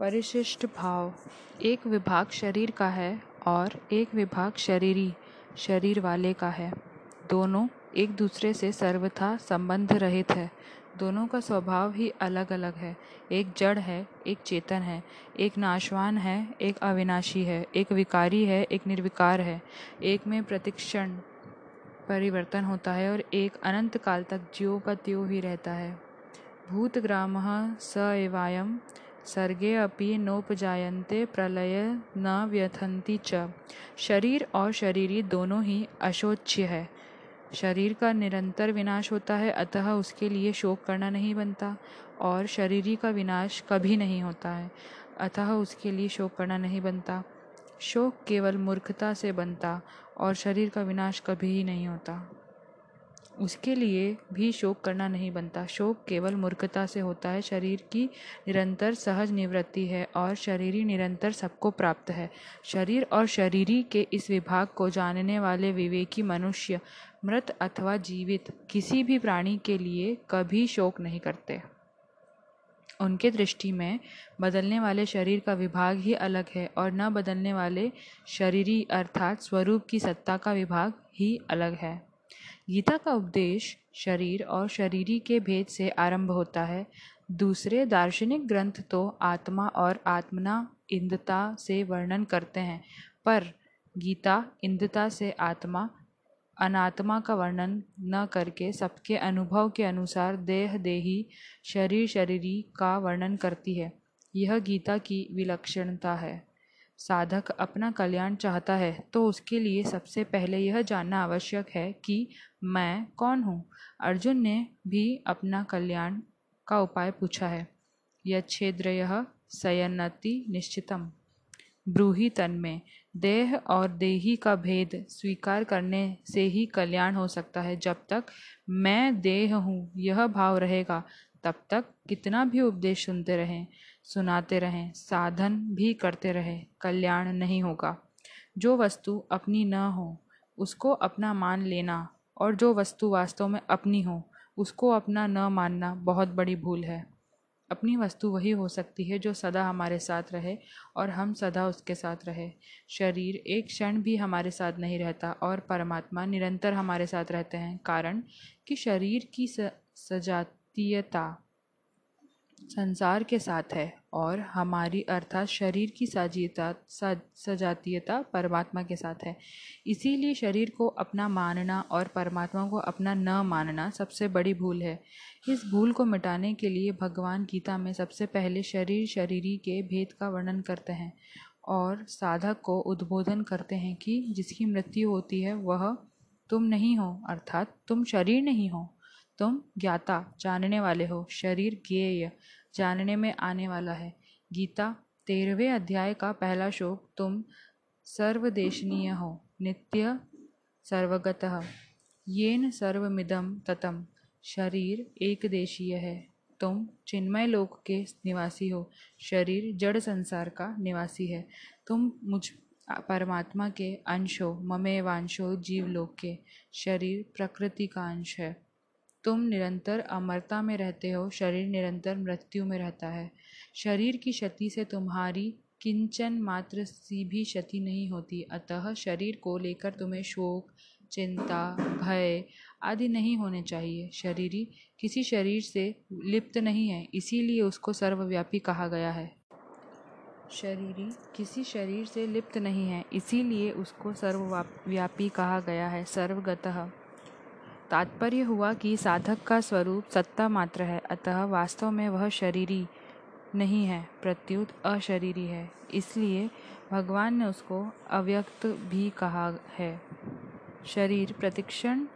परिशिष्ट भाव। एक विभाग शरीर का है और एक विभाग शरीरी, शरीर वाले का है। दोनों एक दूसरे से सर्वथा संबंध रहित है। दोनों का स्वभाव ही अलग अलग है। एक जड़ है, एक चेतन है। एक नाशवान है, एक अविनाशी है। एक विकारी है, एक निर्विकार है। एक में प्रतिक्षण परिवर्तन होता है और एक अनंत काल तक ज्यो का त्यों ही रहता है। भूतग्राम स एवायम सर्गे अपि नोपजायन्ते प्रलय न व्यथन्ति च। शरीर और शरीरी दोनों ही अशोच्य है। शरीर का निरंतर विनाश होता है, अतः उसके लिए शोक करना नहीं बनता, और शरीरी का विनाश कभी नहीं होता है, अतः उसके लिए शोक करना नहीं बनता। शोक केवल मूर्खता से बनता, और शरीर का विनाश कभी ही नहीं होता। उसके लिए भी शोक करना नहीं बनता। शोक केवल मूर्खता से होता है। शरीर की निरंतर सहज निवृत्ति है और शरीरी निरंतर सबको प्राप्त है। शरीर और शरीरी के इस विभाग को जानने वाले विवेकी मनुष्य, मृत अथवा जीवित किसी भी प्राणी के लिए कभी शोक नहीं करते। उनके दृष्टि में बदलने वाले शरीर का विभाग ही अलग है और न बदलने वाले शरीरी अर्थात स्वरूप की सत्ता का विभाग ही अलग है। गीता का उपदेश शरीर और शरीरी के भेद से आरंभ होता है। दूसरे दार्शनिक ग्रंथ तो आत्मा और आत्मना इंदता से वर्णन करते हैं, पर गीता इंदता से आत्मा, अनात्मा का वर्णन न करके सबके अनुभव के अनुसार देह देही शरीर शरीरी का वर्णन करती है। यह गीता की विलक्षणता है। साधक अपना कल्याण चाहता है तो उसके लिए सबसे पहले यह जानना आवश्यक है कि मैं कौन हूँ। अर्जुन ने भी अपना कल्याण का उपाय पूछा है। यह सयन्नति निश्चितम। ब्रूही तन में। देह और देही का भेद स्वीकार करने से ही कल्याण हो सकता है। जब तक मैं देह हूँ, यह भाव रहेगा, तब तक कितना भी उपदेश सुनते रहें। सुनाते रहें, साधन भी करते रहें, कल्याण नहीं होगा। जो वस्तु अपनी न हो, उसको अपना मान लेना, और जो वस्तु वास्तव में अपनी हो, उसको अपना न मानना बहुत बड़ी भूल है। अपनी वस्तु वही हो सकती है जो सदा हमारे साथ रहे और हम सदा उसके साथ रहे। शरीर एक क्षण भी हमारे साथ नहीं रहता और परमात्मा निरंतर हमारे साथ रहते हैं, कारण कि शरीर की सजातीयता संसार के साथ है और हमारी अर्थात शरीर की साजीता सजातीयता परमात्मा के साथ है। इसीलिए शरीर को अपना मानना और परमात्मा को अपना न मानना सबसे बड़ी भूल है। इस भूल को मिटाने के लिए भगवान गीता में सबसे पहले शरीर शरीरी के भेद का वर्णन करते हैं और साधक को उद्बोधन करते हैं कि जिसकी मृत्यु होती है वह तुम नहीं हो, अर्थात तुम शरीर नहीं हो, तुम ज्ञाता, जानने वाले हो, शरीर ज्ञेय। जानने में आने वाला है। गीता, तेरहवें अध्याय का पहला श्लोक, तुम सर्वदेशनीय हो, नित्य सर्वगतः। येन सर्वमिदं ततम, शरीर एक देशीय है। तुम चिन्मय लोक के निवासी हो, शरीर जड़ संसार का निवासी है। तुम मुझ, परमात्मा के अंश हो, ममेवांशो जीवलोक के, शरीर प्रकृति का अंश है। तुम निरंतर अमरता में रहते हो, शरीर निरंतर मृत्यु में रहता है। शरीर की क्षति से तुम्हारी किंचन मात्र सी भी क्षति नहीं होती, अतः शरीर को लेकर तुम्हें शोक, चिंता, भय आदि नहीं होने चाहिए। शरीरी किसी शरीर से लिप्त नहीं है, इसीलिए उसको सर्वव्यापी कहा गया है। शरीरी किसी शरीर से लिप्त नहीं है, इसीलिए उसको सर्वव्यापी कहा गया है, सर्वगतः। तात्पर्य हुआ कि साधक का स्वरूप सत्ता मात्र है, अतः वास्तव में वह शरीरी नहीं है, प्रत्युत अशरीरी है। इसलिए भगवान ने उसको अव्यक्त भी कहा है। शरीर प्रतिक्षण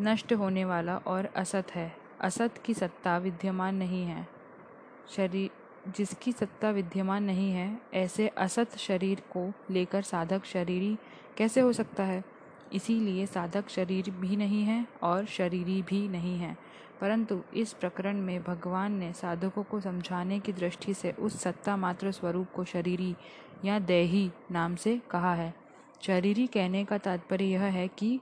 नष्ट होने वाला और असत है। असत की सत्ता विद्यमान नहीं है। शरीर जिसकी सत्ता विद्यमान नहीं है, ऐसे असत शरीर को लेकर साधक शरीरी कैसे हो सकता है? इसीलिए साधक शरीर भी नहीं है और शरीरी भी नहीं है। परंतु इस प्रकरण में भगवान ने साधकों को समझाने की दृष्टि से उस सत्ता मात्र स्वरूप को शरीरी या देही नाम से कहा है। शरीरी कहने का तात्पर्य यह है कि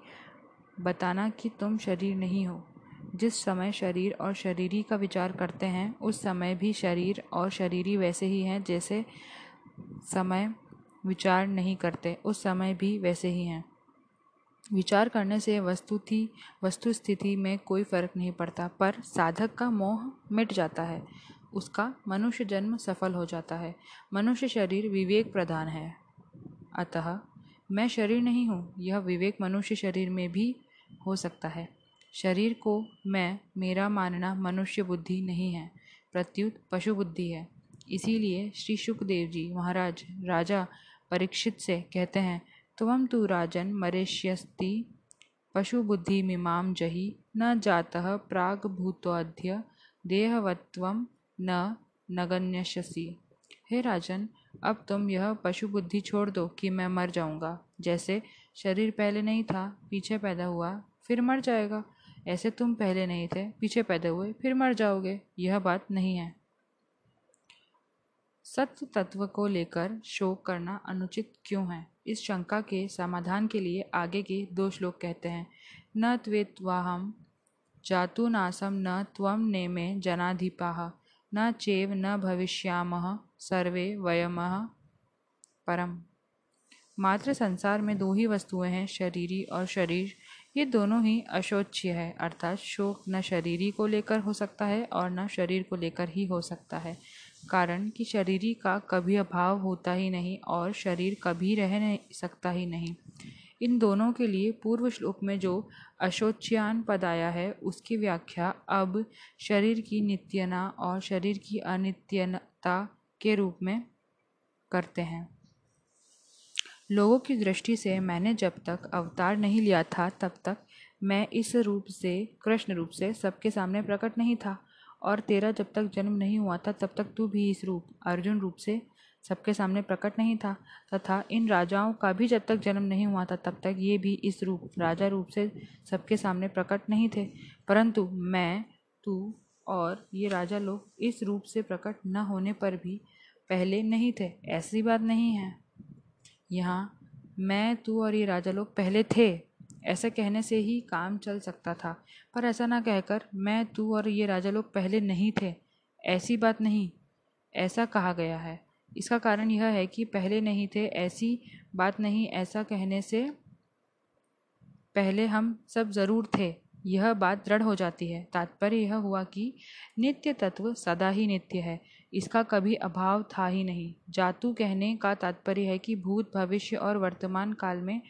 बताना कि तुम शरीर नहीं हो। जिस समय शरीर और शरीरी का विचार करते हैं, उस समय भी शरीर और शरीरी वैसे ही हैं जैसे समय विचार नहीं करते, उस समय भी वैसे ही हैं। विचार करने से वस्तु थी वस्तु स्थिति में कोई फ़र्क नहीं पड़ता, पर साधक का मोह मिट जाता है, उसका मनुष्य जन्म सफल हो जाता है। मनुष्य शरीर विवेक प्रधान है। अतः, मैं शरीर नहीं हूँ, यह विवेक मनुष्य शरीर में भी हो सकता है। शरीर को मैं, मेरा मानना मनुष्य बुद्धि नहीं है, प्रत्युत पशु बुद्धि है। इसीलिए श्री सुखदेव जी महाराज, राजा परीक्षित से कहते हैं त्वं तु राजन् मरेष्यस्ति, पशुबुद्धिमिमां जहि, न जातः प्राग्भूतोऽद्य देहवत्वं न नगण्यस्यसि हे राजन, अब तुम यह पशु बुद्धि छोड़ दो कि मैं मर जाऊँगा। जैसे शरीर पहले नहीं था, पीछे पैदा हुआ, फिर मर जाएगा। ऐसे तुम पहले नहीं थे, पीछे पैदा हुए, फिर मर जाओगे। यह बात नहीं है। सत्य तत्व को लेकर शोक करना अनुचित क्यों है? इस शंका के समाधान के लिए आगे के दो श्लोक कहते हैं। न त्वेत्वाहम नासम न त्वम नेमे जनाधिपा, न चेव न भविष्याम, सर्वे वयम परम। मात्र संसार में दो ही वस्तुएँ हैं, शरीरी और शरीर। ये दोनों ही अशोच्य है, अर्थात शोक न शरीरी को लेकर हो सकता है और न शरीर को लेकर ही हो सकता है। कारण कि शरीरी का कभी अभाव होता ही नहीं और शरीर कभी रह नहीं सकता ही नहीं। इन दोनों के लिए पूर्व श्लोक में जो अशोच्यान पद आया है, उसकी व्याख्या अब शरीर की नित्यना और शरीर की अनित्यता के रूप में करते हैं। लोगों की दृष्टि से मैंने जब तक अवतार नहीं लिया था, तब तक मैं इस रूप से, कृष्ण रूप से सबके सामने प्रकट नहीं था। और तेरा जब तक जन्म नहीं हुआ था, तब तक तू भी इस रूप, अर्जुन रूप से सबके सामने प्रकट नहीं था, तथा इन राजाओं का भी जब तक जन्म नहीं हुआ था, तब तक ये भी इस रूप, राजा रूप से सबके सामने प्रकट नहीं थे। परंतु मैं, तू और ये राजा लोग इस रूप से प्रकट न होने पर भी पहले नहीं थे। ऐसी बात नहीं है। यहाँ मैं, तू और ये राजा लोग पहले थे। ऐसा कहने से ही काम चल सकता था। पर ऐसा ना कहकर मैं, तू और ये राजा लोग पहले नहीं थे। ऐसी बात नहीं। ऐसा कहा गया है। इसका कारण यह है कि पहले नहीं थे, ऐसी बात नहीं। ऐसा कहने से पहले हम सब ज़रूर थे। यह बात दृढ़ हो जाती है। तात्पर्य यह हुआ कि नित्य तत्व सदा ही नित्य है। इसका कभी अभाव था ही नहीं। जातु कहने का तात्पर्य है कि भूत भविष्य और वर्तमान काल में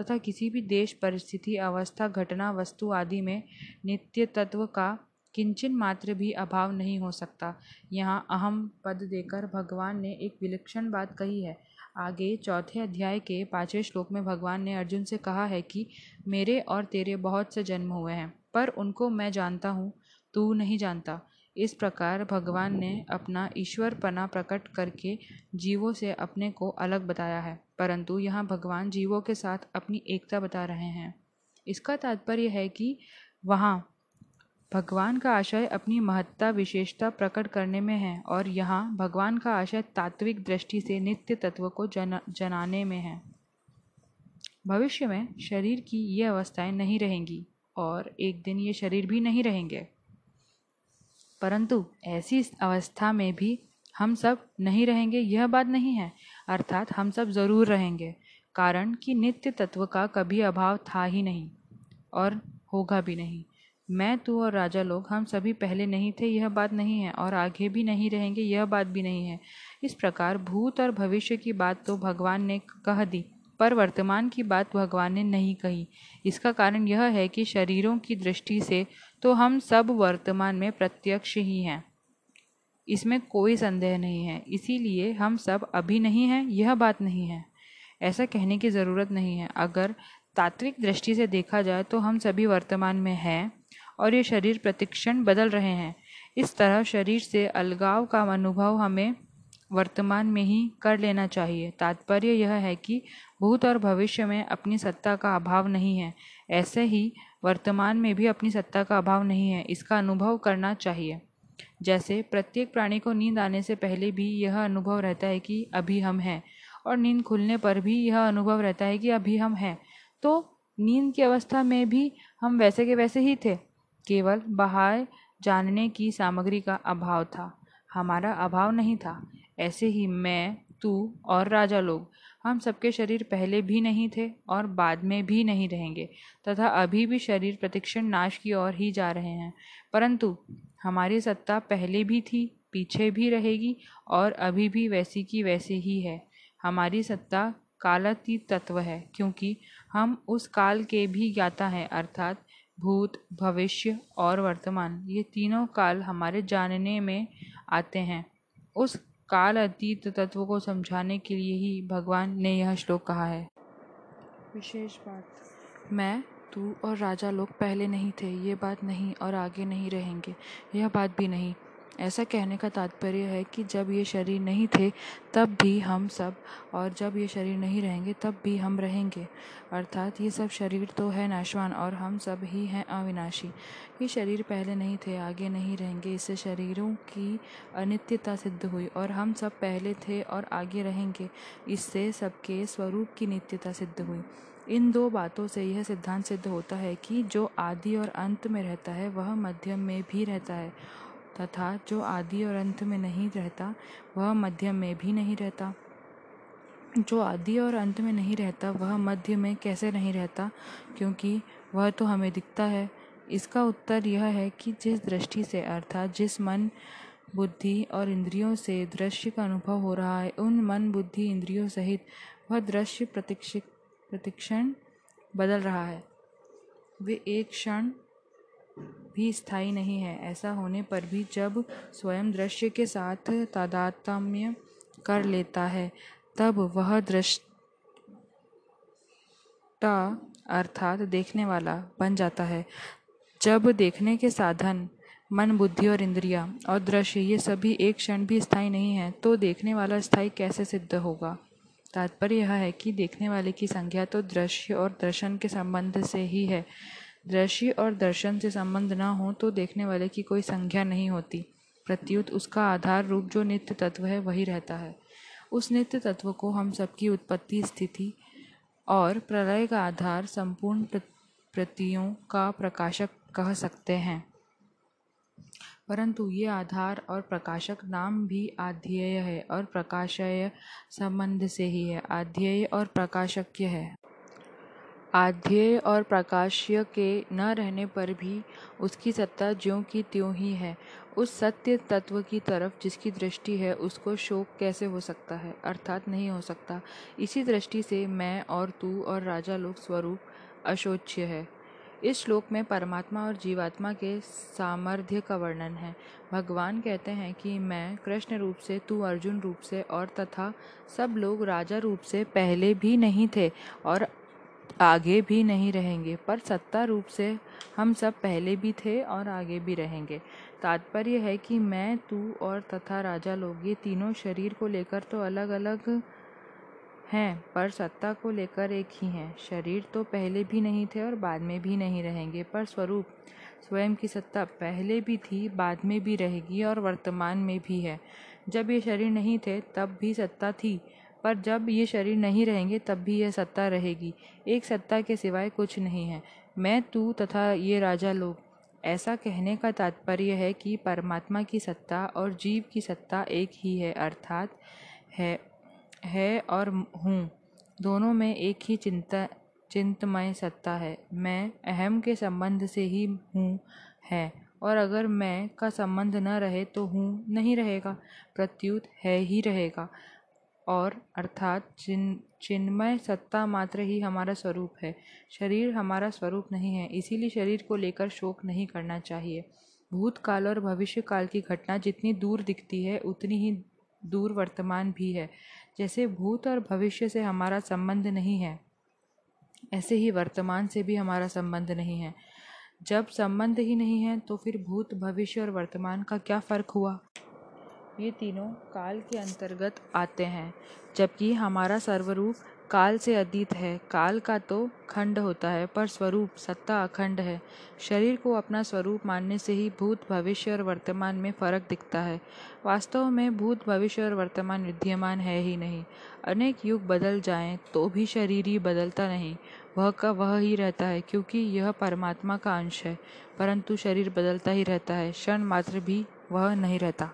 तथा किसी भी देश, परिस्थिति, अवस्था, घटना, वस्तु आदि में नित्य तत्व का किंचन मात्र भी अभाव नहीं हो सकता। यहाँ अहम पद देकर भगवान ने एक विलक्षण बात कही है। आगे चौथे अध्याय के पाँचवें श्लोक में भगवान ने अर्जुन से कहा है कि मेरे और तेरे बहुत से जन्म हुए हैं, पर उनको मैं जानता हूँ, तू नहीं जानता। इस प्रकार भगवान ने अपना ईश्वरपना प्रकट करके जीवों से अपने को अलग बताया है। परंतु यहाँ भगवान जीवों के साथ अपनी एकता बता रहे हैं। इसका तात्पर्य है कि वहाँ भगवान का आशय अपनी महत्ता विशेषता प्रकट करने में है और यहाँ भगवान का आशय तात्विक दृष्टि से नित्य तत्व को जन, जनाने में है। भविष्य में शरीर की ये अवस्थाएँ नहीं रहेंगी और एक दिन ये शरीर भी नहीं रहेंगे। परंतु ऐसी अवस्था में भी हम सब नहीं रहेंगे, यह बात नहीं है। अर्थात हम सब ज़रूर रहेंगे, कारण कि नित्य तत्व का कभी अभाव था ही नहीं और होगा भी नहीं। मैं, तू और राजा लोग, हम सभी पहले नहीं थे, यह बात नहीं है और आगे भी नहीं रहेंगे, यह बात भी नहीं है। इस प्रकार भूत और भविष्य की बात तो भगवान ने कह दी। पर वर्तमान की बात भगवान ने नहीं कही। इसका कारण यह है कि शरीरों की दृष्टि से तो हम सब वर्तमान में प्रत्यक्ष ही हैं। इसमें कोई संदेह नहीं है। इसीलिए हम सब अभी नहीं हैं, यह बात नहीं है। ऐसा कहने की ज़रूरत नहीं है। अगर तात्विक दृष्टि से देखा जाए तो हम सभी वर्तमान में हैं और ये शरीर प्रतिक्षण बदल रहे हैं। इस तरह शरीर से अलगाव का अनुभव हमें वर्तमान में ही कर लेना चाहिए। तात्पर्य यह है कि भूत और भविष्य में अपनी सत्ता का अभाव नहीं है। ऐसे ही वर्तमान में भी अपनी सत्ता का अभाव नहीं है, इसका अनुभव करना चाहिए। जैसे प्रत्येक प्राणी को नींद आने से पहले भी यह अनुभव रहता है कि अभी हम हैं, और नींद खुलने पर भी यह अनुभव रहता है कि अभी हम हैं। तो नींद की अवस्था में भी हम वैसे के वैसे ही थे, केवल बाहर जानने की सामग्री का अभाव था। हमारा अभाव नहीं था। ऐसे ही मैं, तू और राजा लोग हम सबके शरीर पहले भी नहीं थे और बाद में भी नहीं रहेंगे, तथा अभी भी शरीर प्रतिक्षण नाश की ओर ही जा रहे हैं। परंतु हमारी सत्ता पहले भी थी, पीछे भी रहेगी और अभी भी वैसी की वैसे ही है। हमारी सत्ता कालातीत तत्व है, क्योंकि हम उस काल के भी ज्ञाता हैं, अर्थात भूत, भविष्य और वर्तमान। ये तीनों काल हमारे जानने में आते हैं। उस काल अतीत तत्व को समझाने के लिए ही भगवान ने यह श्लोक कहा है। विशेष बात। मैं तू और राजा लोग पहले नहीं थे ये बात नहीं और आगे नहीं रहेंगे यह बात भी नहीं। ऐसा कहने का तात्पर्य है कि जब ये शरीर नहीं थे, तब भी हम सब, और जब ये शरीर नहीं रहेंगे, तब भी हम रहेंगे। अर्थात ये सब शरीर तो है नाशवान, और हम सब ही हैं अविनाशी। ये शरीर पहले नहीं थे, आगे नहीं रहेंगे। इससे शरीरों की अनित्यता सिद्ध हुई, और हम सब पहले थे और आगे रहेंगे। इससे सबके स्वरूप की नित्यता सिद्ध हुई। इन दो बातों से यह सिद्धांत सिद्ध होता है कि जो आदि और अंत में रहता है, वह मध्यम में भी रहता है तथा जो आदि और अंत में नहीं रहता, वह मध्य में भी नहीं रहता। जो आदि और अंत में नहीं रहता, वह मध्य में कैसे नहीं रहता? क्योंकि वह तो हमें दिखता है। इसका उत्तर यह है कि जिस दृष्टि से, अर्थात जिस मन, बुद्धि और इंद्रियों से दृश्य का अनुभव हो रहा है, उन मन, बुद्धि, इंद्रियों सहित वह दृश्य प्रतीक्षित प्रतिक्षण बदल रहा है। वे एक क्षण भी स्थायी नहीं है। ऐसा होने पर भी जब स्वयं दृश्य के साथ तादात्म्य कर लेता है, तब वह दृष्टा अर्थात देखने वाला बन जाता है। जब देखने के साधन, मन, बुद्धि और इंद्रिया और दृश्य ये सभी एक क्षण भी स्थायी नहीं है तो देखने वाला स्थायी कैसे सिद्ध होगा? तात्पर्य यह है कि देखने वाले की संज्ञा तो दृश्य और दर्शन के संबंध से ही है। दृश्य और दर्शन से संबंध न हो तो देखने वाले की कोई संज्ञा नहीं होती। प्रत्युत उसका आधार रूप जो नित्य तत्व है, वही रहता है। उस नित्य तत्व को हम सबकी उत्पत्ति स्थिति और प्रलय का आधार संपूर्ण प्रतियों का प्रकाशक कह सकते हैं। परंतु ये आधार और प्रकाशक नाम भी आध्येय है और प्रकाशय संबंध से ही है। आध्येय और प्रकाशक्य है। आध्येय और प्रकाश्य के न रहने पर भी उसकी सत्ता ज्यों की त्यों ही है। उस सत्य तत्व की तरफ़ जिसकी दृष्टि है, उसको शोक कैसे हो सकता है? अर्थात नहीं हो सकता। इसी दृष्टि से मैं और तू और राजा लोग स्वरूप अशोच्य है। इस श्लोक में परमात्मा और जीवात्मा के सामर्थ्य का वर्णन है। भगवान कहते हैं कि मैं कृष्ण रूप से, तू अर्जुन रूप से और तथा सब लोग राजा रूप से पहले भी नहीं थे और आगे भी नहीं रहेंगे, पर सत्ता रूप से हम सब पहले भी थे और आगे भी रहेंगे। तात्पर्य है कि मैं, तू और तथा राजा लोग, ये तीनों शरीर को लेकर तो अलग अलग हैं, पर सत्ता को लेकर एक ही हैं। शरीर तो पहले भी नहीं थे और बाद में भी नहीं रहेंगे, पर स्वरूप स्वयं की सत्ता पहले भी थी, बाद में भी रहेगी और वर्तमान में भी है। जब ये शरीर नहीं थे, तब भी सत्ता थी। पर जब ये शरीर नहीं रहेंगे, तब भी यह सत्ता रहेगी। एक सत्ता के सिवाय कुछ नहीं है। मैं, तू तथा ये राजा लोग, ऐसा कहने का तात्पर्य है कि परमात्मा की सत्ता और जीव की सत्ता एक ही है, अर्थात है है और हूँ। दोनों में एक ही चिंता, चिंतमय सत्ता है। मैं अहम के संबंध से ही हूँ, है, और अगर मैं का संबंध न रहे तो हूँ नहीं रहेगा। प्रत्युत है ही रहेगा। और अर्थात चिन, चिन्मय सत्ता मात्र ही हमारा स्वरूप है। शरीर हमारा स्वरूप नहीं है, इसीलिए शरीर को लेकर शोक नहीं करना चाहिए। भूतकाल और भविष्य काल की घटना जितनी दूर दिखती है, उतनी ही दूर वर्तमान भी है। जैसे भूत और भविष्य से हमारा संबंध नहीं है, ऐसे ही वर्तमान से भी हमारा संबंध नहीं है। जब संबंध ही नहीं है तो फिर भूत, भविष्य और वर्तमान का क्या फ़र्क हुआ? ये तीनों काल के अंतर्गत आते हैं, जबकि हमारा सर्वरूप काल से अतीत है। काल का तो खंड होता है, पर स्वरूप, सत्ता अखंड है। शरीर को अपना स्वरूप मानने से ही भूत भविष्य और वर्तमान में फ़र्क दिखता है। वास्तव में भूत भविष्य और वर्तमान विद्यमान है ही नहीं। अनेक युग बदल जाएँ तो भी शरीर ही बदलता नहीं। वह का वह ही रहता है, क्योंकि यह परमात्मा का अंश है, परंतु शरीर बदलता ही रहता है। क्षण मात्र भी वह नहीं रहता।